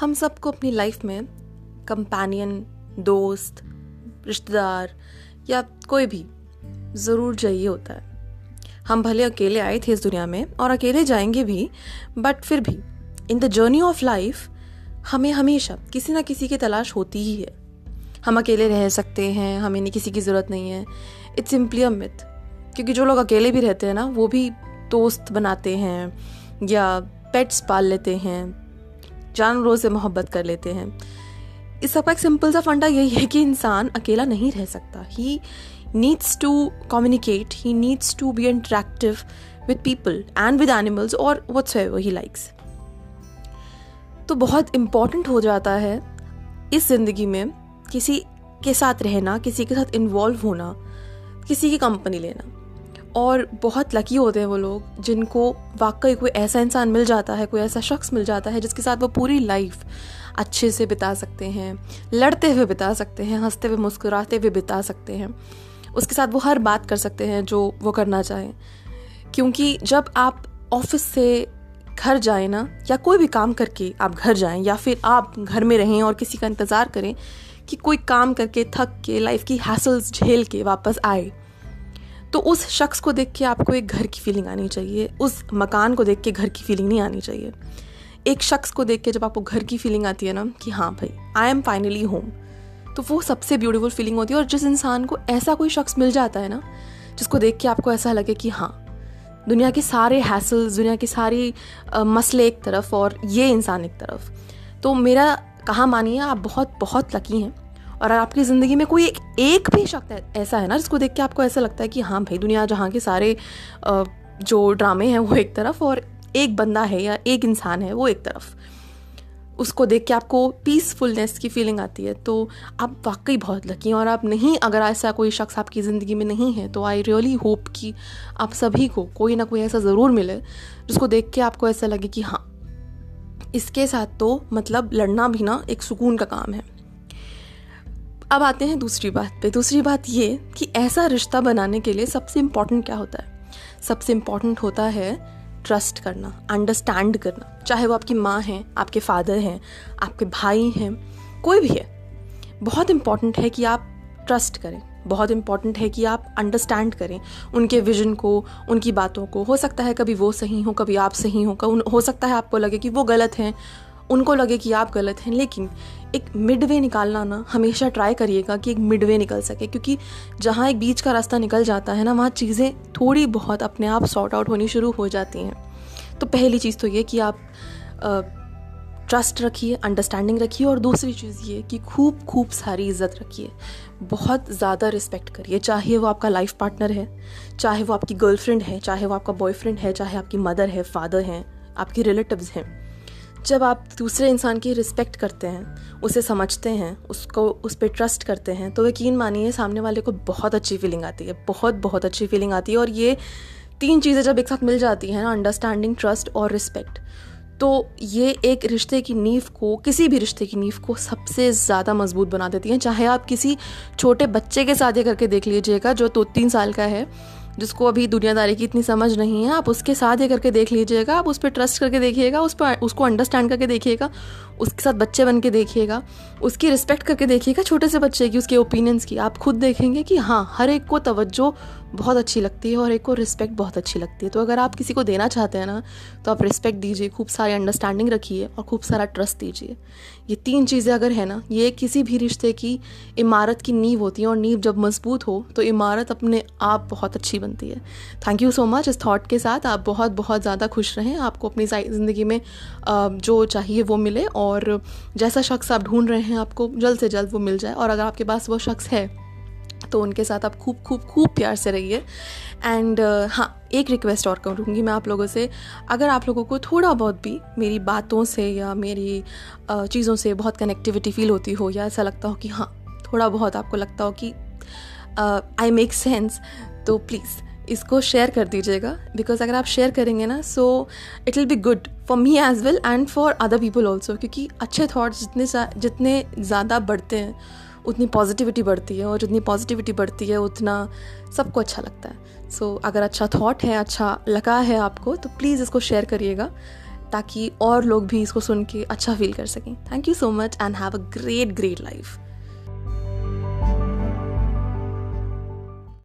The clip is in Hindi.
हम सबको अपनी लाइफ में कंपेनियन दोस्त, रिश्तेदार या कोई भी ज़रूर चाहिए होता है। हम भले अकेले आए थे इस दुनिया में और अकेले जाएँगे भी बट फिर भी in the journey of life हमें हमेशा किसी ना किसी की तलाश होती ही है। हम अकेले रह सकते हैं, हमें किसी की ज़रूरत नहीं है। इट्स सिंपली अ मिथ क्योंकि जो लोग अकेले भी रहते हैं ना, वो भी दोस्त बनाते हैं या पेट्स पाल लेते हैं, जानवरों से मोहब्बत कर लेते हैं। इस सबका एक सिंपल सा फंडा यही है कि इंसान अकेला नहीं रह सकता। He needs to communicate he needs to be interactive with people and with animals और वट्स ही लाइक्स तो बहुत इंपॉर्टेंट हो जाता है इस ज़िंदगी में किसी के साथ रहना, किसी के साथ इन्वॉल्व होना, किसी की कंपनी लेना। और बहुत लकी होते हैं वो लोग, जिनको वाकई कोई ऐसा इंसान मिल जाता है, कोई ऐसा शख्स मिल जाता है, जिसके साथ वो पूरी लाइफ अच्छे से बिता सकते हैं, लड़ते हुए बिता सकते हैं, हँसते हुए, मुस्कुराते हुए बिता सकते हैं। उसके साथ वो हर बात कर सकते हैं जो वो करना चाहें। क्योंकि जब आप ऑफ़िस से घर जाए ना, या कोई भी काम करके आप घर जाएँ, या फिर आप घर में रहें और किसी का इंतज़ार करें कि कोई काम करके, थक के लाइफ की हैसल्स झेल के वापस आए तो उस शख्स को देख के आपको एक घर की फीलिंग आनी चाहिए। उस मकान को देख के घर की फीलिंग नहीं आनी चाहिए। एक शख्स को देख के जब आपको घर की फीलिंग आती है ना कि हाँ भाई आई एम फाइनली होम तो वो सबसे ब्यूटीफुल फीलिंग होती है और जिस इंसान को ऐसा कोई शख्स मिल जाता है ना, जिसको देख के आपको ऐसा लगे कि हाँ दुनिया के सारे हैसल्स दुनिया के सारे मसले एक तरफ़ और ये इंसान एक तरफ़। तो मेरा कहा मानिए, आप बहुत बहुत लकी हैं। और आपकी ज़िंदगी में कोई एक, एक भी शख्स ऐसा है ना जिसको देख के आपको ऐसा लगता है कि हाँ भाई दुनिया जहाँ के सारे जो ड्रामे हैं वो एक तरफ़ और एक बंदा है या एक इंसान है वो एक तरफ़। उसको देख के आपको पीसफुलनेस की फीलिंग आती है। तो आप वाकई बहुत लकी हैं और आप नहीं अगर ऐसा कोई शख्स आपकी ज़िंदगी में नहीं है तो आई रियली होप कि आप सभी को कोई ना कोई ऐसा ज़रूर मिले जिसको देख के आपको ऐसा लगे कि हाँ इसके साथ तो मतलब लड़ना भी ना एक सुकून का काम है। अब आते हैं दूसरी बात पे। दूसरी बात ये कि ऐसा रिश्ता बनाने के लिए सबसे इंपॉर्टेंट क्या होता है? सबसे इंपॉर्टेंट होता है ट्रस्ट करना अंडरस्टैंड करना। चाहे वो आपकी माँ हैं, आपके फादर हैं, आपके भाई हैं, कोई भी है। बहुत इंपॉर्टेंट है कि आप ट्रस्ट करें। बहुत इंपॉर्टेंट है कि आप अंडरस्टैंड करें उनके विजन को, उनकी बातों को। हो सकता है कभी वो सही हो, कभी आप सही हो हो सकता है आपको लगे कि वो गलत हैं। उनको लगे कि आप गलत हैं, लेकिन एक मिड वे निकालना ना, हमेशा ट्राई करिएगा कि एक मिड वे निकल सके, क्योंकि जहाँ एक बीच का रास्ता निकल जाता है ना, वहाँ चीज़ें थोड़ी बहुत अपने आप सॉर्ट आउट होनी शुरू हो जाती हैं। तो पहली चीज़ तो ये कि आप ट्रस्ट रखिए अंडरस्टैंडिंग रखिए, और दूसरी चीज़ ये कि खूब खूब सारी इज़्ज़त रखिए। बहुत ज़्यादा रिस्पेक्ट करिए, चाहे वो आपका लाइफ पार्टनर है, चाहे वो आपकी गर्लफ्रेंड है, चाहे वो आपका बॉयफ्रेंड है, चाहे आपकी मदर है फादर हैं, आपके रिलेटिव्स हैं। जब आप दूसरे इंसान की रिस्पेक्ट करते हैं, उसे समझते हैं, उसको, उस पर ट्रस्ट करते हैं तो यकीन मानिए, सामने वाले को बहुत अच्छी फीलिंग आती है, बहुत बहुत अच्छी फीलिंग आती है। और ये तीन चीज़ें जब एक साथ मिल जाती हैं ना अंडरस्टैंडिंग ट्रस्ट और रिस्पेक्ट तो ये एक रिश्ते की नींव को, किसी भी रिश्ते की नींव को सबसे ज़्यादा मज़बूत बना देती हैं। चाहे आप किसी छोटे बच्चे के साथ ये करके देख लीजिएगा, जो दो तो तीन साल का है जिसको अभी दुनियादारी की इतनी समझ नहीं है, आप उसके साथ ये करके देख लीजिएगा, आप उस पर ट्रस्ट करके देखिएगा, उस पर उसको अंडरस्टैंड करके देखिएगा, उसके साथ बच्चे बन के देखिएगा, उसकी रिस्पेक्ट करके देखिएगा, छोटे से बच्चे की, उसके ओपिनियंस की। आप खुद देखेंगे कि हाँ हर एक को तवज्जो बहुत अच्छी लगती है और एक को रिस्पेक्ट बहुत अच्छी लगती है। तो अगर आप किसी को देना चाहते हैं ना तो आप रिस्पेक्ट दीजिए, खूब सारी अंडरस्टैंडिंग रखिए और खूब सारा ट्रस्ट दीजिए। ये तीन चीज़ें अगर है ना, ये किसी भी रिश्ते की इमारत की नींव होती है और नींव जब मज़बूत हो तो इमारत अपने आप बहुत अच्छी बनती है। थैंक यू सो मच इस थॉट के साथ। आप बहुत बहुत ज़्यादा खुश रहें। आपको अपनी ज़िंदगी में जो चाहिए वो मिले और जैसा शख्स आप ढूंढ रहे हैं, आपको जल्द से जल्द वो मिल जाए। और अगर आपके पास वो शख्स है तो उनके साथ आप खूब खूब खूब प्यार से रहिए। एंड uh, हाँ एक रिक्वेस्ट और करूँगी मैं आप लोगों से। अगर आप लोगों को थोड़ा बहुत भी मेरी बातों से या मेरी uh, चीज़ों से बहुत कनेक्टिविटी फील होती हो या ऐसा लगता हो कि हाँ थोड़ा बहुत आपको लगता हो कि आई मेक सेंस तो प्लीज़ इसको शेयर कर दीजिएगा। बिकॉज़ अगर आप शेयर करेंगे ना so it will be good for me as well and for other people also क्योंकि अच्छे थाट्स जितने जितने ज़्यादा बढ़ते हैं उतनी पॉजिटिविटी बढ़ती है और जितनी पॉजिटिविटी बढ़ती है उतना सबको अच्छा लगता है। सो so, अगर अच्छा थॉट है अच्छा लगा है आपको तो प्लीज़ इसको शेयर करिएगा ताकि और लोग भी इसको सुन के अच्छा फील कर सकें। Thank you so much and have a great great life